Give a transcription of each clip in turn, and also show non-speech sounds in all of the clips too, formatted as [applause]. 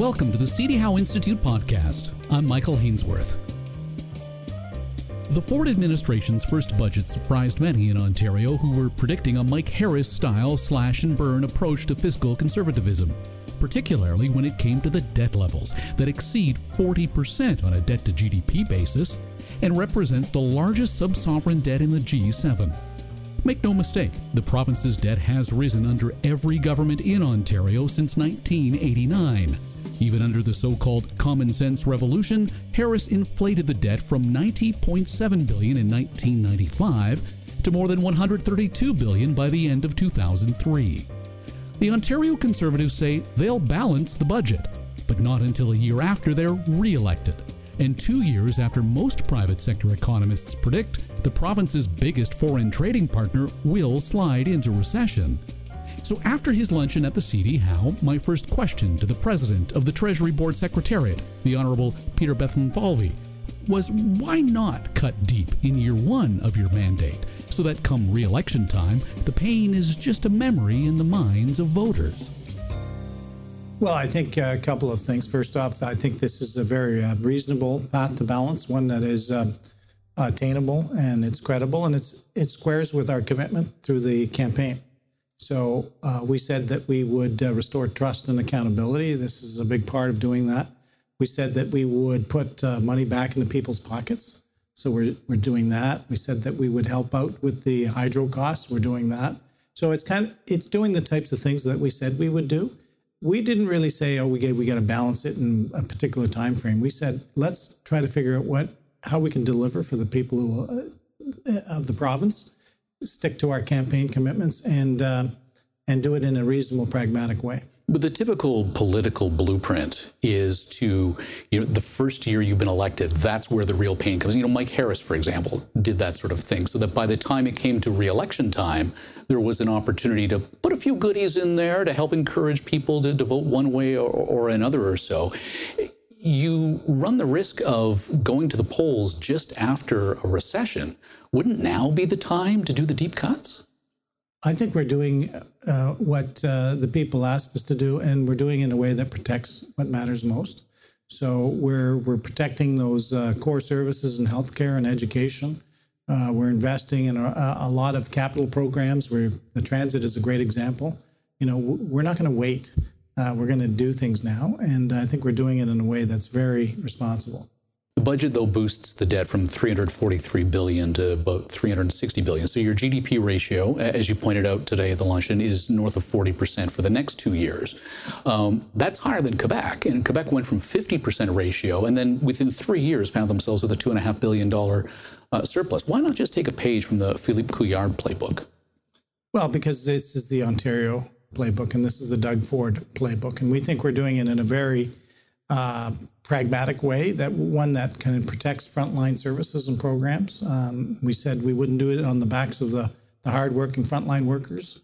Welcome to the CD Howe Institute podcast. I'm Michael Hainsworth. The Ford administration's first budget surprised many in Ontario who were predicting a Mike Harris style slash and burn approach to fiscal conservatism, particularly when it came to the debt levels that exceed 40% on a debt to GDP basis and represents the largest sub sovereign debt in the G7. Make no mistake, the province's debt has risen under every government in Ontario since 1989. Even under the so-called common sense revolution, Harris inflated the debt from 90.7 billion in 1995 to more than 132 billion by the end of 2003. The Ontario Conservatives say they'll balance the budget, but not until a year after they're re-elected, and 2 years after most private sector economists predict the province's biggest foreign trading partner will slide into recession. So, after his luncheon at the CD Howe, my first question to the president of the Treasury Board Secretariat, the Honorable Peter Bethlenfalvy, was why not cut deep in year one of your mandate so that come re election time, the pain is just a memory in the minds of voters? Well, I think a couple of things. First off, I think this is a very uh, reasonable path to balance, one that is uh, attainable and it's credible, and it's it squares with our commitment through the campaign. So uh, we said that we would uh, restore trust and accountability. This is a big part of doing that. We said that we would put uh, money back into people's pockets. So we're, we're doing that. We said that we would help out with the hydro costs. We're doing that. So it's kind of it's doing the types of things that we said we would do. We didn't really say, oh, we get we got to balance it in a particular time frame. We said, let's try to figure out what how we can deliver for the people who, uh, of the province stick to our campaign commitments and uh, and do it in a reasonable, pragmatic way. But the typical political blueprint is to, you know, the first year you've been elected, that's where the real pain comes. You know, Mike Harris, for example, did that sort of thing, so that by the time it came to reelection time, there was an opportunity to put a few goodies in there to help encourage people to, to vote one way or, or another or so you run the risk of going to the polls just after a recession. Wouldn't now be the time to do the deep cuts? I think we're doing uh, what uh, the people asked us to do, and we're doing it in a way that protects what matters most. So we're we're protecting those uh, core services in healthcare and education. Uh, we're investing in a, a, lot of capital programs. Where the transit is a great example. You know, we're not going to wait. Uh, we're going to do things now, and I think we're doing it in a way that's very responsible. The budget, though, boosts the debt from 343 billion to about 360 billion. So your GDP ratio, as you pointed out today at the luncheon, is north of 40 percent for the next two years. Um, that's higher than Quebec, and Quebec went from 50 percent ratio, and then within three years found themselves with a two and a half billion dollar uh, surplus. Why not just take a page from the Philippe Couillard playbook? Well, because this is the Ontario playbook, and this is the Doug Ford playbook. And we think we're doing it in a very uh, pragmatic way, that one that kind of protects frontline services and programs. Um, we said we wouldn't do it on the backs of the, the hardworking frontline workers.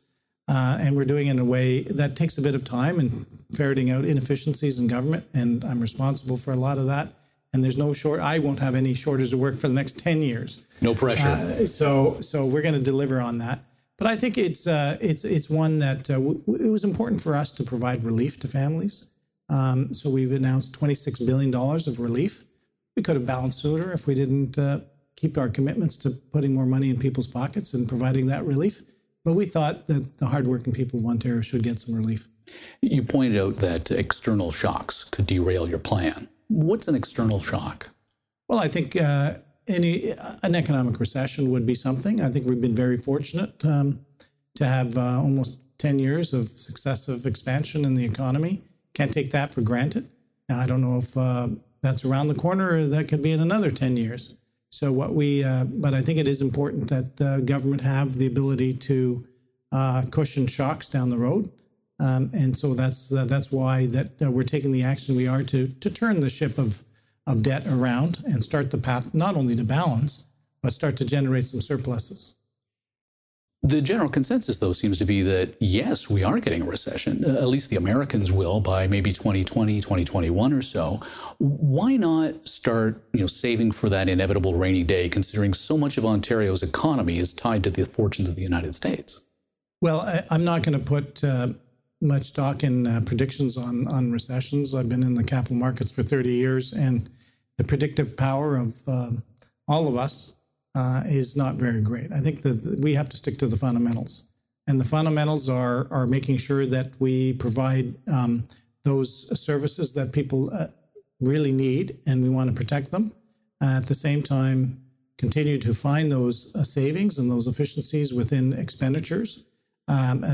Uh, and we're doing it in a way that takes a bit of time and ferreting out inefficiencies in government. And I'm responsible for a lot of that. And there's no short. I won't have any shortage of work for the next ten years. No pressure. Uh, so so we're going to deliver on that. But I think it's uh, it's it's one that uh, w- it was important for us to provide relief to families. Um, so we've announced twenty six billion dollars of relief. We could have balanced sooner if we didn't uh, keep our commitments to putting more money in people's pockets and providing that relief. But we thought that the hardworking people of Ontario should get some relief. You pointed out that external shocks could derail your plan. What's an external shock? Well, I think uh, any an economic recession would be something. I think we've been very fortunate um, to have uh, almost ten years of successive expansion in the economy. Can't take that for granted. Now I don't know if uh, that's around the corner or that could be in another ten years. So what we, uh, but I think it is important that uh, government have the ability to uh, cushion shocks down the road. Um, and so that's uh, that's why that we're taking the action we are to to turn the ship of of debt around and start the path not only to balance, but start to generate some surpluses. The general consensus, though, seems to be that yes, we are getting a recession. Uh, at least the Americans will by maybe 2020, 2021 or so. Why not start, you know, saving for that inevitable rainy day, considering so much of Ontario's economy is tied to the fortunes of the United States? Well, I, am not going to put uh, much talk in uh, predictions on, on recessions. I've been in the capital markets for 30 years, and the predictive power of uh, all of us uh, is not very great. I think that we have to stick to the fundamentals. And the fundamentals are, are making sure that we provide um, those services that people uh, really need, and we want to protect them. at the same time, continue to find those uh, savings and those efficiencies within expenditures. Um,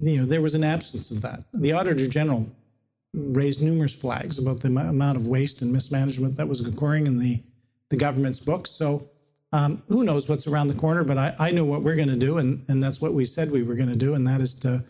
you know, there was an absence of that. The Auditor General raised numerous flags about the amount of waste and mismanagement that was occurring in the, the government's books. So um, who knows what's around the corner, but I, I know what we're going to do, and, and that's what we said we were going to do, and that is to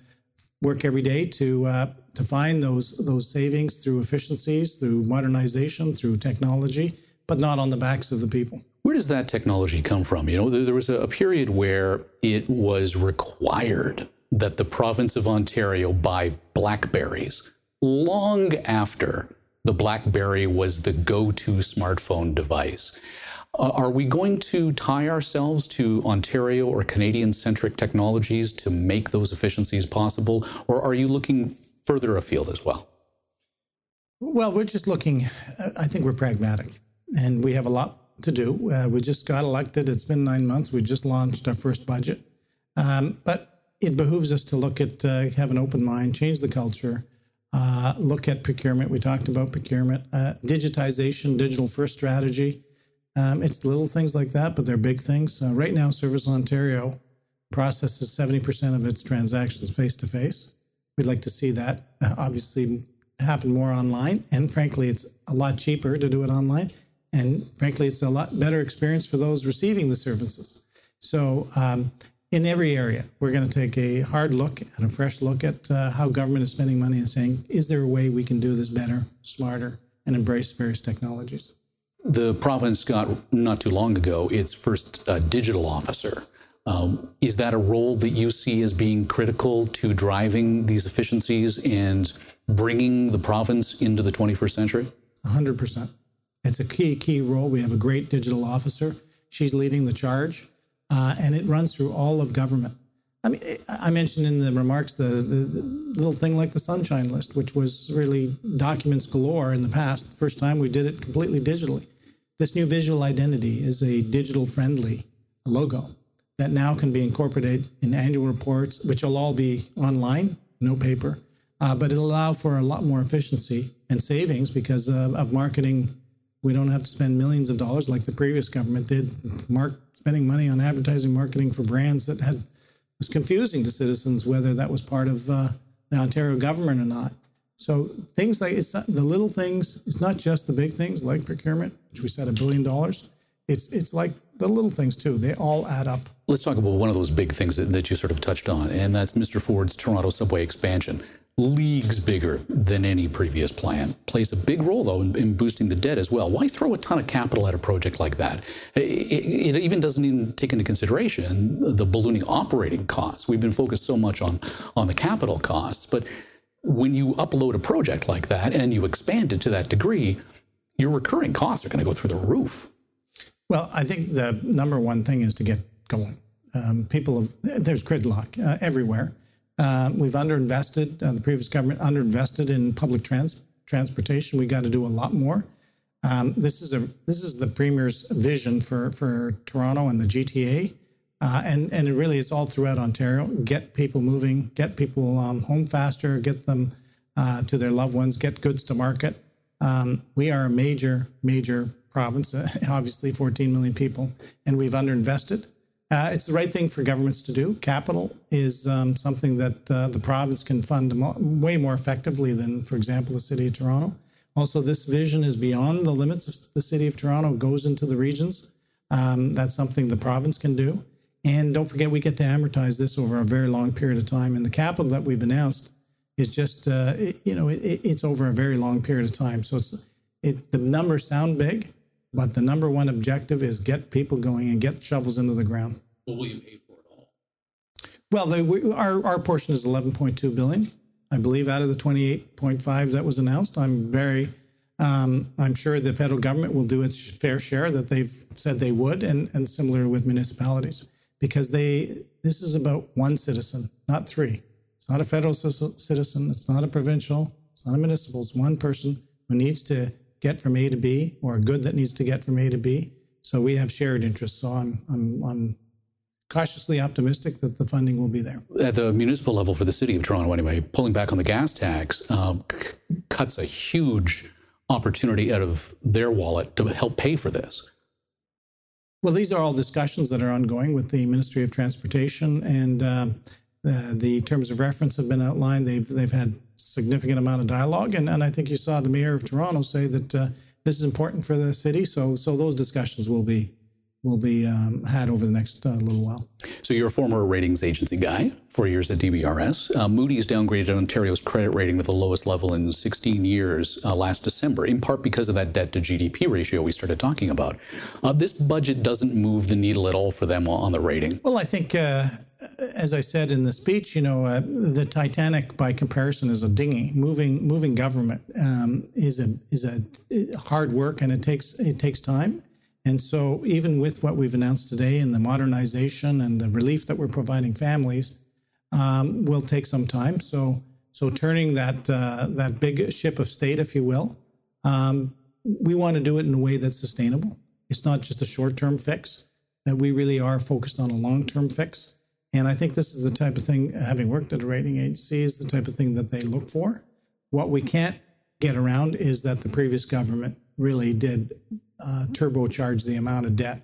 work every day to uh, to find those those savings through efficiencies, through modernization, through technology, but not on the backs of the people. Where does that technology come from? You know, there was a period where it was required that the province of Ontario buy Blackberries long after the Blackberry was the go to smartphone device. Uh, are we going to tie ourselves to Ontario or Canadian centric technologies to make those efficiencies possible? Or are you looking further afield as well? Well, we're just looking, I think we're pragmatic and we have a lot to do. Uh, we just got elected. It's been nine months. We just launched our first budget. Um, but it behooves us to look at, uh, have an open mind, change the culture, uh, look at procurement. We talked about procurement, uh, digitization, digital first strategy. Um, it's little things like that, but they're big things. Uh, right now, Service Ontario processes 70% of its transactions face to face. We'd like to see that uh, obviously happen more online. And frankly, it's a lot cheaper to do it online. And frankly, it's a lot better experience for those receiving the services. So, um, in every area, we're going to take a hard look and a fresh look at uh, how government is spending money and saying, is there a way we can do this better, smarter, and embrace various technologies? The province got not too long ago its first uh, digital officer. Um, is that a role that you see as being critical to driving these efficiencies and bringing the province into the 21st century? 100%. It's a key, key role. We have a great digital officer. She's leading the charge, uh, and it runs through all of government. I mean, I mentioned in the remarks the, the, the, little thing like the Sunshine List, which was really documents galore in the past. First time we did it completely digitally. This new visual identity is a digital friendly logo that now can be incorporated in annual reports, which will all be online, no paper, uh, but it'll allow for a lot more efficiency and savings because of marketing. We don't have to spend millions of dollars like the previous government did, mark spending money on advertising marketing for brands that had was confusing to citizens whether that was part of uh, the Ontario government or not. So things like it's not, the little things. It's not just the big things like procurement, which we said a billion dollars. It's it's like the little things too. They all add up. Let's talk about one of those big things that, that you sort of touched on, and that's Mr. Ford's Toronto subway expansion. Leagues bigger than any previous plan. Plays a big role, though, in, in boosting the debt as well. Why throw a ton of capital at a project like that? It, it, even doesn't even take into consideration the ballooning operating costs. We've been focused so much on, on the capital costs, but when you upload a project like that and you expand it to that degree, your recurring costs are going to go through the roof. Well, I think the number one thing is to get going. Um, people have, there's gridlock uh, everywhere. Uh, we've underinvested, uh, the previous government underinvested in public trans- transportation. We've got to do a lot more. Um, this is a this is the premier's vision for for Toronto and the GTA. Uh, and and it really is all throughout Ontario. Get people moving, get people um, home faster, get them uh, to their loved ones, get goods to market. Um, we are a major major province, [laughs] obviously 14 million people, and we've underinvested. Uh, it's the right thing for governments to do. Capital is um, something that uh, the province can fund way more effectively than, for example, the city of Toronto. Also, this vision is beyond the limits of the city of Toronto; goes into the regions. Um, that's something the province can do. And don't forget, we get to amortize this over a very long period of time. And the capital that we've announced is just, uh, it, you know, it, it's over a very long period of time. So it's, it, the numbers sound big, but the number one objective is get people going and get shovels into the ground. Well, will you pay for it all? Well, the, we, our, our portion is 11.2 billion. I believe out of the 28.5 that was announced, I'm very, um, I'm sure the federal government will do its fair share that they've said they would, and, and similar with municipalities because they this is about one citizen, not three. It's not a federal citizen. It's not a provincial. It's not a municipal. It's one person who needs to get from A to B or a good that needs to get from A to B. So we have shared interests. So I'm, I'm, I'm cautiously optimistic that the funding will be there. At the municipal level for the city of Toronto, anyway, pulling back on the gas tax um, c- cuts a huge opportunity out of their wallet to help pay for this. Well, these are all discussions that are ongoing with the Ministry of Transportation, and uh, the, the terms of reference have been outlined. They've they've had significant amount of dialogue, and, and I think you saw the mayor of Toronto say that uh, this is important for the city. So so those discussions will be will be um, had over the next uh, little while. So you're a former ratings agency guy, four years at DBRS. Uh, Moody's downgraded Ontario's credit rating to the lowest level in 16 years uh, last December, in part because of that debt to GDP ratio we started talking about. Uh, this budget doesn't move the needle at all for them on the rating. Well, I think, uh, as I said in the speech, you know, uh, the Titanic, by comparison, is a dinghy. Moving moving government um, is a is a hard work, and it takes it takes time. And so, even with what we've announced today and the modernization and the relief that we're providing families, um, will take some time. So, so turning that uh, that big ship of state, if you will, um, we want to do it in a way that's sustainable. It's not just a short-term fix. That we really are focused on a long-term fix. And I think this is the type of thing, having worked at a rating agency, is the type of thing that they look for. What we can't get around is that the previous government really did uh, turbocharge the amount of debt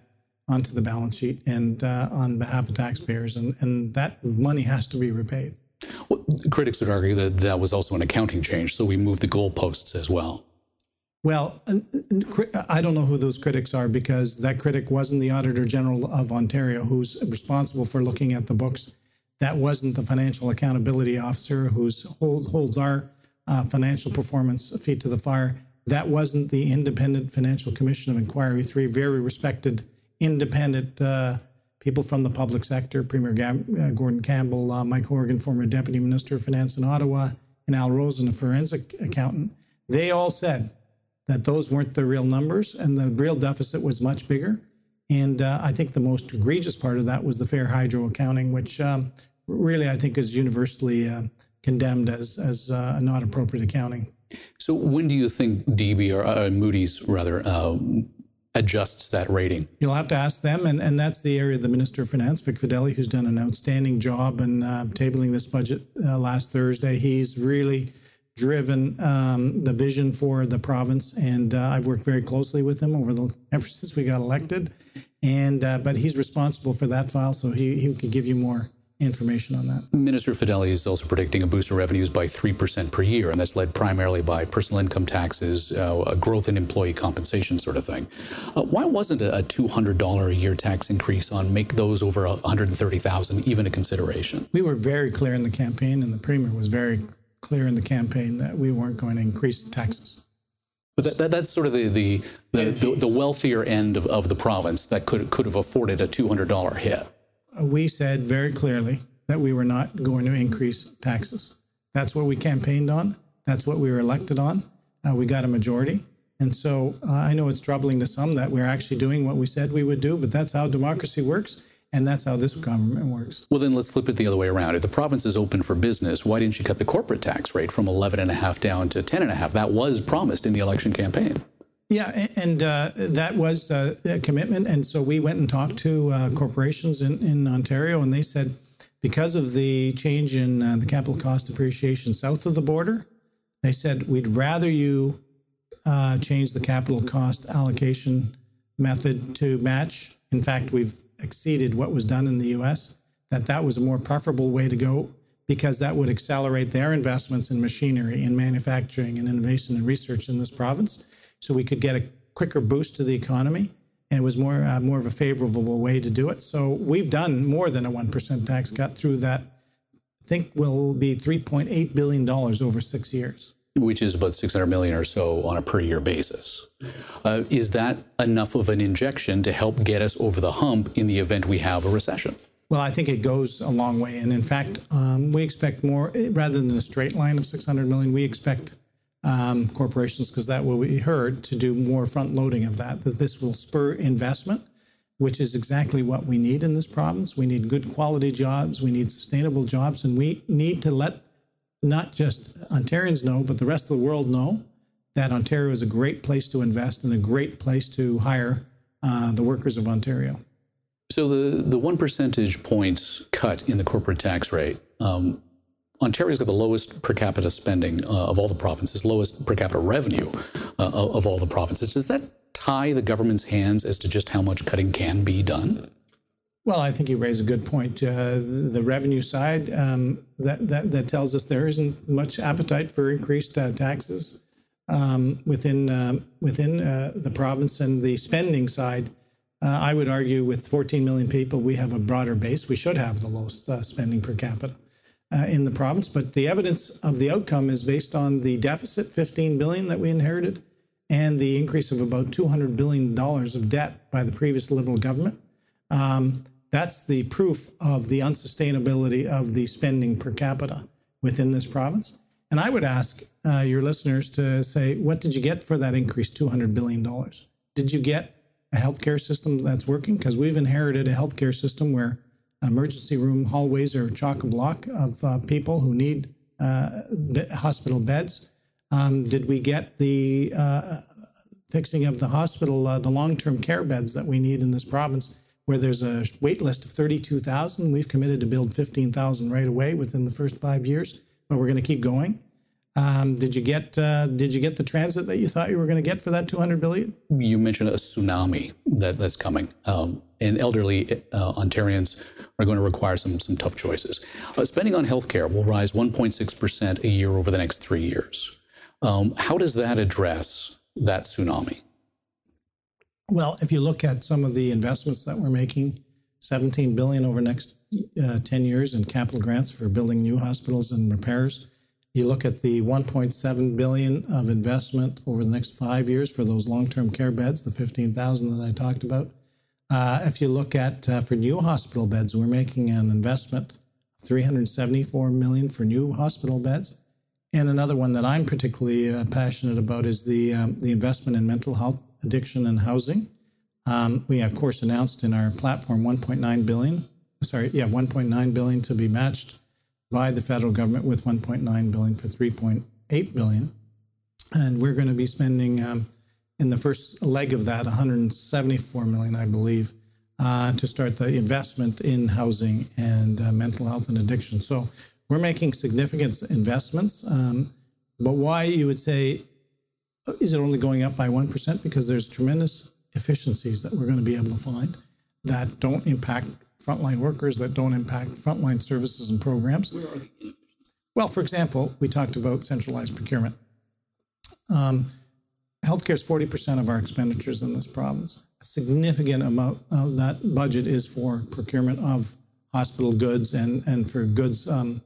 onto the balance sheet and uh, on behalf of taxpayers, and, and that money has to be repaid. Well, critics would argue that that was also an accounting change, so we moved the goalposts as well. Well, I don't know who those critics are because that critic wasn't the Auditor General of Ontario, who's responsible for looking at the books. That wasn't the Financial Accountability Officer, who holds, holds our uh, financial performance feet to the fire. That wasn't the Independent Financial Commission of Inquiry, three very respected independent uh, people from the public sector Premier Gab- uh, Gordon Campbell, uh, Mike Horgan, former Deputy Minister of Finance in Ottawa, and Al Rosen, a forensic accountant. They all said that those weren't the real numbers and the real deficit was much bigger. And uh, I think the most egregious part of that was the fair hydro accounting, which um, really I think is universally uh, condemned as, as uh, not appropriate accounting. So when do you think DB or uh, Moody's rather uh, adjusts that rating? You'll have to ask them, and, and that's the area of the Minister of Finance, Vic Fedeli, who's done an outstanding job in uh, tabling this budget uh, last Thursday. He's really driven um, the vision for the province, and uh, I've worked very closely with him over the ever since we got elected. And uh, but he's responsible for that file, so he he could give you more information on that. Minister Fedeli is also predicting a boost in revenues by 3% per year, and that's led primarily by personal income taxes, uh, a growth in employee compensation sort of thing. Uh, why wasn't a $200 a year tax increase on make those over 130,000 even a consideration? We were very clear in the campaign, and the Premier was very clear in the campaign that we weren't going to increase taxes. But that, that, that's sort of the the, the, the, the wealthier end of, of the province that could could have afforded a $200 hit we said very clearly that we were not going to increase taxes. That's what we campaigned on. That's what we were elected on. Uh, we got a majority. And so uh, I know it's troubling to some that we're actually doing what we said we would do, but that's how democracy works. And that's how this government works. Well, then let's flip it the other way around. If the province is open for business, why didn't you cut the corporate tax rate from 11.5 down to 10.5? That was promised in the election campaign. Yeah, and uh, that was uh, a commitment. And so we went and talked to uh, corporations in, in Ontario, and they said because of the change in uh, the capital cost depreciation south of the border, they said we'd rather you uh, change the capital cost allocation method to match. In fact, we've exceeded what was done in the US, that that was a more preferable way to go because that would accelerate their investments in machinery, in manufacturing, and innovation and research in this province so we could get a quicker boost to the economy. And it was more uh, more of a favorable way to do it. So we've done more than a one percent tax cut through that. I think will be three point eight billion dollars over six years, which is about six hundred million or so on a per year basis. Uh, is that enough of an injection to help get us over the hump in the event we have a recession? Well, I think it goes a long way, and in fact, um, we expect more rather than a straight line of six hundred million. We expect um, corporations, because that will be heard, to do more front loading of that, that this will spur investment. which is exactly what we need in this province. We need good quality jobs, we need sustainable jobs, and we need to let not just Ontarians know, but the rest of the world know that Ontario is a great place to invest and a great place to hire uh, the workers of Ontario. So the the one percentage points cut in the corporate tax rate. Um, Ontario's got the lowest per capita spending uh, of all the provinces, lowest per capita revenue uh, of all the provinces. Does that tie the government's hands as to just how much cutting can be done? Well, I think you raise a good point. Uh, the revenue side um, that, that, that tells us there isn't much appetite for increased uh, taxes um, within uh, within uh, the province, and the spending side. I would argue, with 14 million people, we have a broader base. We should have the lowest spending per capita in the province, but the evidence of the outcome is based on the deficit, 15 billion that we inherited, and the increase of about 200 billion dollars of debt by the previous Liberal government. Um, that's the proof of the unsustainability of the spending per capita within this province. And I would ask uh, your listeners to say, what did you get for that increase, $200 billion? Did you get a healthcare system that's working? Because we've inherited a healthcare system where emergency room hallways are chock a block of uh, people who need uh, hospital beds. Um, did we get the uh, fixing of the hospital, uh, the long term care beds that we need in this province? where there's a wait list of 32,000. We've committed to build 15,000 right away within the first five years, but we're going to keep going. Um, did you get uh, Did you get the transit that you thought you were going to get for that 200 billion? You mentioned a tsunami that, that's coming, um, and elderly uh, Ontarians are going to require some some tough choices. Uh, spending on healthcare will rise 1.6 percent a year over the next three years. Um, how does that address that tsunami? Well, if you look at some of the investments that we're making, 17 billion over the next uh, 10 years in capital grants for building new hospitals and repairs. You look at the 1.7 billion of investment over the next five years for those long-term care beds, the 15,000 that I talked about. Uh, if you look at uh, for new hospital beds, we're making an investment of 374 million for new hospital beds. And another one that I'm particularly uh, passionate about is the um, the investment in mental health addiction and housing. Um, we of course announced in our platform 1.9 billion. Sorry, yeah, 1.9 billion to be matched by the federal government with 1.9 billion for 3.8 billion, and we're going to be spending um, in the first leg of that 174 million, I believe, uh, to start the investment in housing and uh, mental health and addiction. So we're making significant investments. Um, but why you would say is it only going up by 1%? Because there's tremendous efficiencies that we're going to be able to find that don't impact frontline workers, that don't impact frontline services and programs. Well, for example, we talked about centralized procurement. Um, healthcare is 40% of our expenditures in this province. A significant amount of that budget is for procurement of hospital goods and, and for goods um,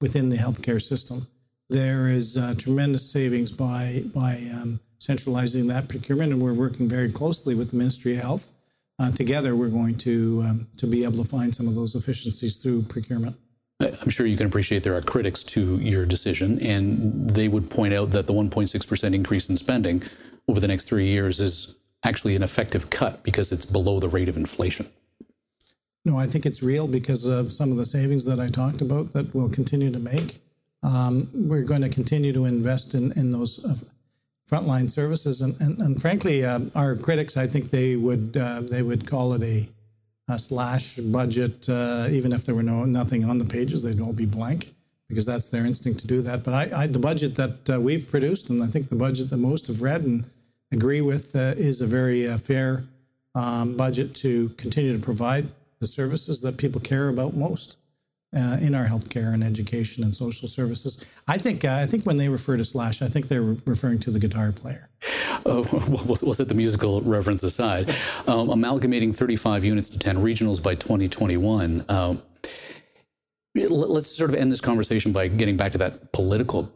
within the healthcare system. There is uh, tremendous savings by by um, centralizing that procurement, and we're working very closely with the Ministry of Health. Uh, together, we're going to um, to be able to find some of those efficiencies through procurement. I'm sure you can appreciate there are critics to your decision, and they would point out that the 1.6% increase in spending over the next three years is actually an effective cut because it's below the rate of inflation. No, I think it's real because of some of the savings that I talked about that we'll continue to make. Um, we're going to continue to invest in, in those uh, frontline services, and, and, and frankly, uh, our critics, I think they would uh, they would call it a, a slash budget, uh, even if there were no nothing on the pages, they'd all be blank because that's their instinct to do that. But I, I the budget that uh, we've produced, and I think the budget that most have read and agree with, uh, is a very fair um, budget to continue to provide the services that people care about most uh, in our healthcare and education and social services. I think uh, I think when they refer to Slash, I think they're referring to the guitar player. [laughs] Oh, we'll, we'll set the musical reference aside. Um, amalgamating 35 units to 10 regionals by 2021. Um, let's sort of end this conversation by getting back to that political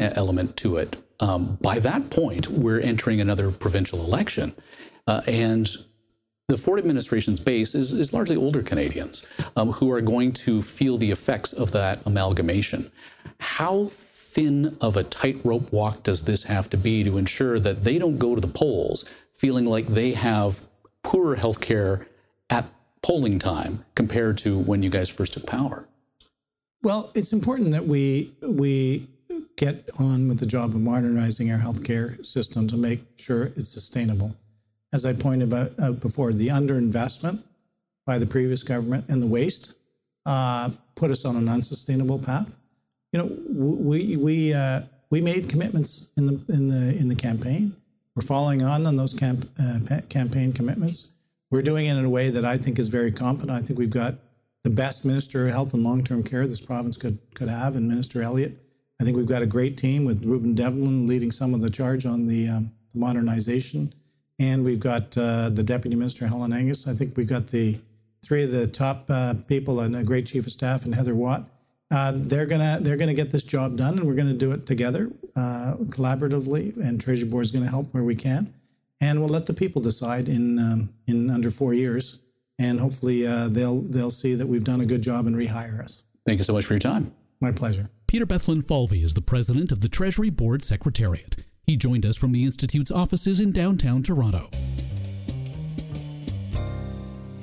uh, element to it. Um, by that point, we're entering another provincial election. Uh, and the Ford administration's base is, is largely older Canadians um, who are going to feel the effects of that amalgamation. How thin of a tightrope walk does this have to be to ensure that they don't go to the polls feeling like they have poorer health care at polling time compared to when you guys first took power? Well, it's important that we we get on with the job of modernizing our healthcare system to make sure it's sustainable. As I pointed out, out before, the underinvestment by the previous government and the waste uh, put us on an unsustainable path. You know, we we uh, we made commitments in the in the in the campaign. We're following on on those camp, uh, campaign commitments. We're doing it in a way that I think is very competent. I think we've got the best Minister of Health and Long Term Care this province could could have, and Minister Elliott. I think we've got a great team with Rueben Devlin leading some of the charge on the, um, the modernization, and we've got uh, the Deputy Minister Helen Angus. I think we've got the three of the top uh, people and a great Chief of Staff and Heather Watt. Uh, they're gonna they're gonna get this job done, and we're gonna do it together, uh, collaboratively. And Treasury Board is going to help where we can, and we'll let the people decide in um, in under four years and hopefully uh, they'll they'll see that we've done a good job and rehire us. Thank you so much for your time. My pleasure. Peter Bethlenfalvy is the president of the Treasury Board Secretariat. He joined us from the Institute's offices in downtown Toronto.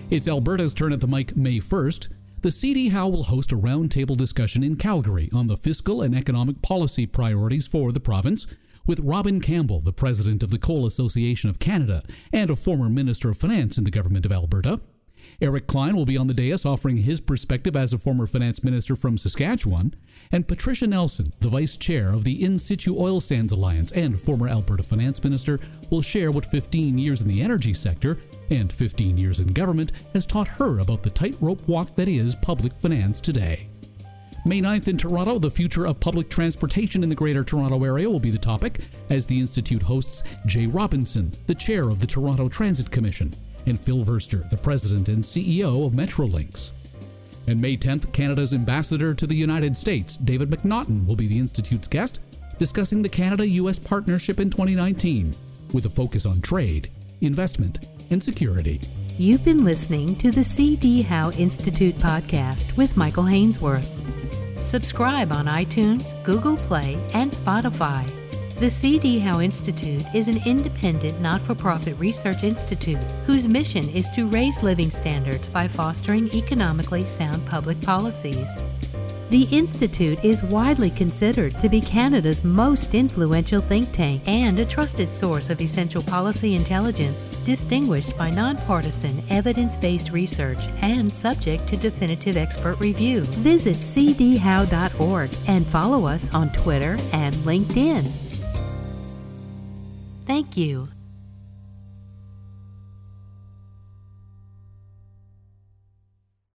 It's Alberta's turn at the mic May 1st. The CD Howe will host a roundtable discussion in Calgary on the fiscal and economic policy priorities for the province, with Robin Campbell, the president of the Coal Association of Canada and a former Minister of Finance in the Government of Alberta. Eric Cline will be on the dais offering his perspective as a former finance minister from Saskatchewan, and Patricia Nelson, the vice chair of the In Situ Oil Sands Alliance and former Alberta finance minister, will share what 15 years in the energy sector and 15 years in government has taught her about the tightrope walk that is public finance today. May 9th in Toronto, the future of public transportation in the Greater Toronto Area will be the topic, as the Institute hosts Jaye Robinson, the chair of the Toronto Transit Commission, and Phil Verster, the president and CEO of Metrolinx. And May 10th, Canada's ambassador to the United States, David McNaughton, will be the Institute's guest, discussing the Canada US partnership in 2019, with a focus on trade, investment, and security. You've been listening to the C.D. Howe Institute podcast with Michael Hainsworth. Subscribe on iTunes, Google Play, and Spotify. The C.D. Howe Institute is an independent, not for profit research institute whose mission is to raise living standards by fostering economically sound public policies. The Institute is widely considered to be Canada's most influential think tank and a trusted source of essential policy intelligence, distinguished by nonpartisan, evidence based research and subject to definitive expert review. Visit cdhowe.org and follow us on Twitter and LinkedIn. Thank you.